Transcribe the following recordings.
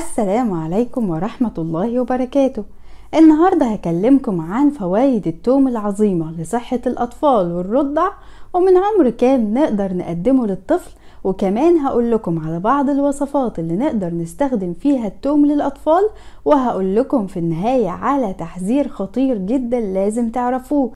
السلام عليكم ورحمة الله وبركاته. النهاردة هكلمكم عن فوائد التوم العظيمة لصحة الأطفال والرضع ومن عمر كام نقدر نقدمه للطفل وكمان هقول لكم على بعض الوصفات اللي نقدر نستخدم فيها التوم للأطفال وهقول لكم في النهاية على تحذير خطير جدا لازم تعرفوه.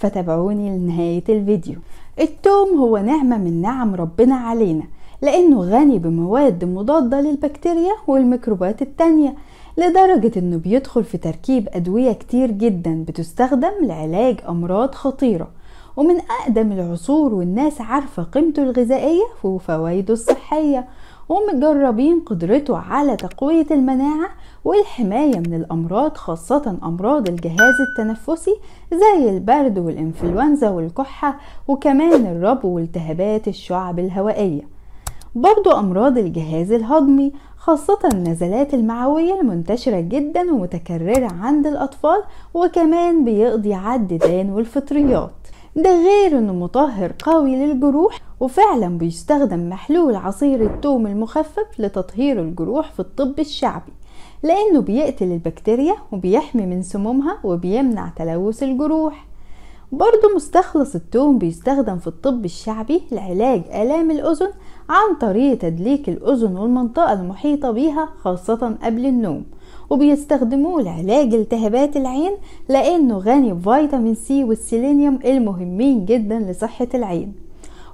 فتابعوني لنهاية الفيديو. التوم هو نعمة من نعم ربنا علينا لأنه غني بمواد مضادة للبكتيريا والميكروبات التانية لدرجة أنه بيدخل في تركيب أدوية كتير جدا بتستخدم لعلاج أمراض خطيرة ومن أقدم العصور والناس عارفة قيمته الغذائية وفوائده الصحية. ومجربين قدرته على تقوية المناعة والحماية من الأمراض خاصة أمراض الجهاز التنفسي زي البرد والإنفلونزا والكحة وكمان الربو والتهابات الشعب الهوائية. برضو أمراض الجهاز الهضمي خاصة النزلات المعوية المنتشرة جدا ومتكررة عند الأطفال وكمان بيقضي على الديدان والفطريات. ده غير إنه مطهر قوي للجروح وفعلا بيستخدم محلول عصير التوم المخفف لتطهير الجروح في الطب الشعبي لأنه بيقتل البكتيريا وبيحمي من سمومها وبيمنع تلوث الجروح. برضو مستخلص التوم بيستخدم في الطب الشعبي لعلاج آلام الأذن عن طريق تدليك الأذن والمنطقة المحيطة بيها خاصة قبل النوم. وبيستخدموه لعلاج التهابات العين لأنه غني بفيتامين سي والسيلينيوم المهمين جدا لصحة العين.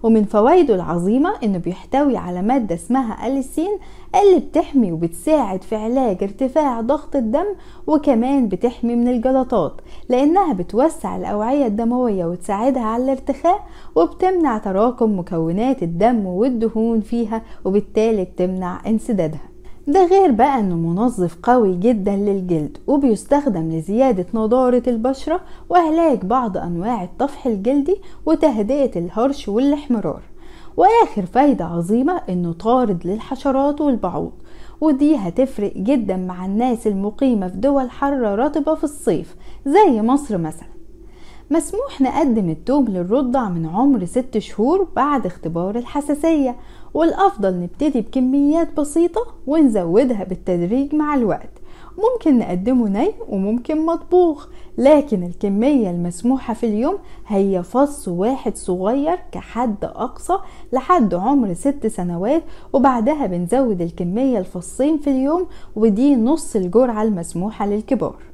ومن فوائده العظيمة إنه بيحتوي على مادة اسمها أليسين اللي بتحمي وبتساعد في علاج ارتفاع ضغط الدم وكمان بتحمي من الجلطات لأنها بتوسع الأوعية الدموية وتساعدها على الارتخاء وبتمنع تراكم مكونات الدم والدهون فيها وبالتالي بتمنع انسدادها. ده غير بقى إنه منظف قوي جدا للجلد وبيستخدم لزيادة نضارة البشرة وعلاج بعض أنواع الطفح الجلدي وتهدئة الهرش والاحمرار. وآخر فايدة عظيمة إنه طارد للحشرات والبعوض ودي هتفرق جدا مع الناس المقيمة في دول حارة رطبة في الصيف زي مصر مثلا. مسموح نقدم التوم للرضع من عمر ست شهور بعد اختبار الحساسية والأفضل نبتدي بكميات بسيطة ونزودها بالتدريج مع الوقت. ممكن نقدمه ني وممكن مطبوخ لكن الكمية المسموحة في اليوم هي فص واحد صغير كحد أقصى لحد عمر ست سنوات وبعدها بنزود الكمية الفصين في اليوم ودي نص الجرعة المسموحة للكبار.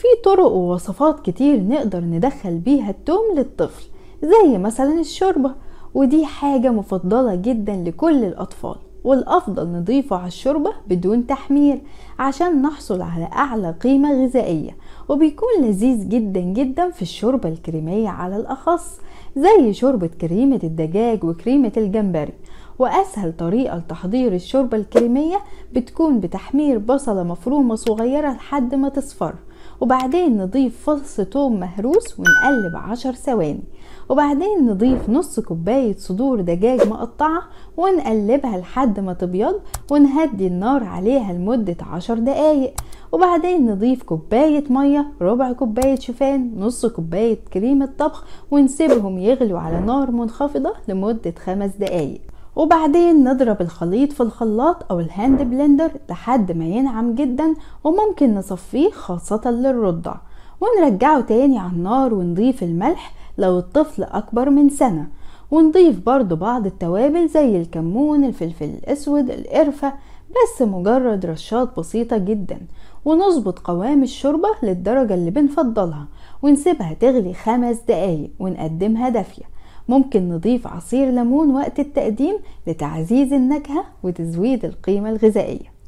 في طرق ووصفات كتير نقدر ندخل بيها التوم للطفل زي مثلا الشوربة ودي حاجة مفضلة جدا لكل الأطفال والأفضل نضيفه على الشوربة بدون تحمير عشان نحصل على أعلى قيمة غذائية وبيكون لذيذ جدا جدا في الشوربة الكريمية على الأخص زي شوربة كريمة الدجاج وكريمة الجمبري وأسهل طريقة لتحضير الشوربة الكريمية بتكون بتحمير بصلة مفرومة صغيرة لحد ما تصفر. وبعدين نضيف فص توم مهروس ونقلب عشر ثواني. وبعدين نضيف نص كوباية صدور دجاج مقطعة ونقلبها لحد ما تبيض ونهدي النار عليها لمدة عشر دقايق. وبعدين نضيف كوباية مية ربع كوباية شوفان نص كوباية كريمة طبخ ونسيبهم يغلوا على نار منخفضة لمدة خمس دقايق. وبعدين نضرب الخليط في الخلاط أو ال hand blender لحد ما ينعم جدا وممكن نصفيه خاصة للرضع. ونرجعه تاني على النار ونضيف الملح لو الطفل أكبر من سنة. ونضيف برضو بعض التوابل زي الكمون الفلفل الأسود القرفة بس مجرد رشات بسيطة جدا. ونظبط قوام الشوربة للدرجة اللي بنفضلها. ونسيبها تغلي خمس دقايق ونقدمها دافية. ممكن نضيف عصير ليمون وقت التقديم لتعزيز النكهة وتزويد القيمة الغذائية.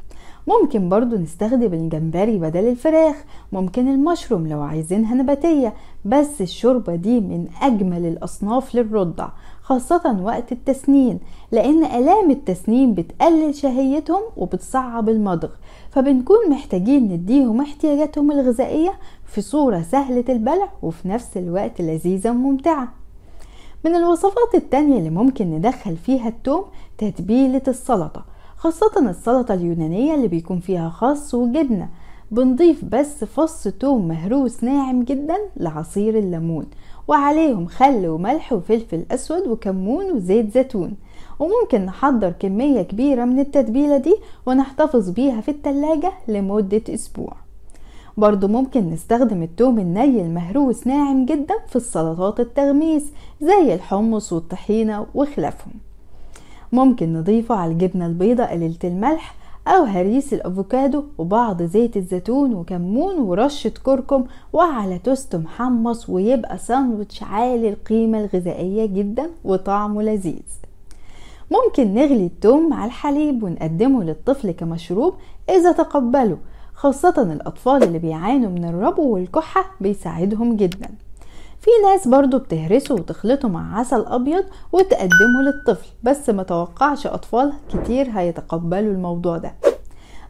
ممكن برضو نستخدم الجمبري بدل الفراخ ممكن المشروم لو عايزينها نباتية بس الشوربة دي من أجمل الأصناف للرضع خاصة وقت التسنين لأن آلام التسنين بتقلل شهيتهم وبتصعب المضغ فبنكون محتاجين نديهم احتياجاتهم الغذائية في صورة سهلة البلع وفي نفس الوقت لذيذة وممتعة. من الوصفات التانية اللي ممكن ندخل فيها التوم تتبيلة السلطة خاصة السلطة اليونانية اللي بيكون فيها خس وجبنة. بنضيف بس فص توم مهروس ناعم جدا لعصير الليمون وعليهم خل وملح وفلفل أسود وكمون وزيت زيتون. وممكن نحضر كمية كبيرة من التتبيلة دي ونحتفظ بيها في التلاجة لمدة أسبوع. برضو ممكن نستخدم التوم الني المهروس ناعم جدا في السلطات التغميس زي الحمص والطحينة وخلافهم. ممكن نضيفه على الجبنة البيضاء قليلة الملح أو هريس الأفوكادو وبعض زيت الزيتون وكمون ورشة كركم وعلى توست محمص ويبقى ساندوتش عالي القيمة الغذائية جدا وطعمه لذيذ. ممكن نغلي التوم مع الحليب ونقدمه للطفل كمشروب إذا تقبله خاصة الأطفال اللي بيعانوا من الربو والكحة بيساعدهم جدا. في ناس برضو بتهرسه وتخلطه مع عسل أبيض وتقدمه للطفل بس ما توقعش أطفال كتير هيتقبلوا الموضوع ده.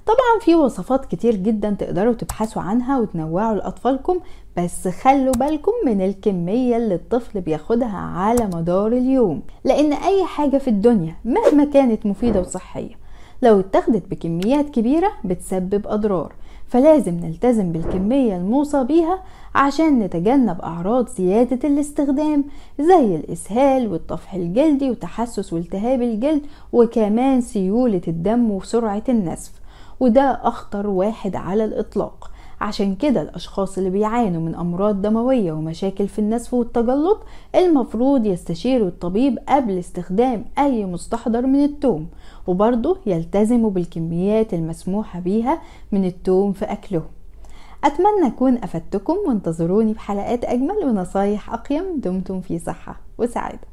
طبعا في وصفات كتير جدا تقدروا تبحثوا عنها وتنوعوا لأطفالكم بس خلوا بالكم من الكمية اللي الطفل بياخدها على مدار اليوم. لأن أي حاجة في الدنيا مهما كانت مفيدة وصحية لو اتخذت بكميات كبيرة بتسبب أضرار فلازم نلتزم بالكمية الموصى بيها عشان نتجنب أعراض زيادة الاستخدام زي الإسهال والطفح الجلدي وتحسس والتهاب الجلد وكمان سيولة الدم وسرعة النسف وده أخطر واحد على الإطلاق. عشان كده الأشخاص اللي بيعانوا من أمراض دموية ومشاكل في النسف والتجلط المفروض يستشيروا الطبيب قبل استخدام أي مستحضر من التوم وبرضه يلتزموا بالكميات المسموحة بيها من التوم في أكلهم. أتمنى أكون أفدتكم وانتظروني بحلقات أجمل ونصايح أقيم دمتم في صحة وسعادة.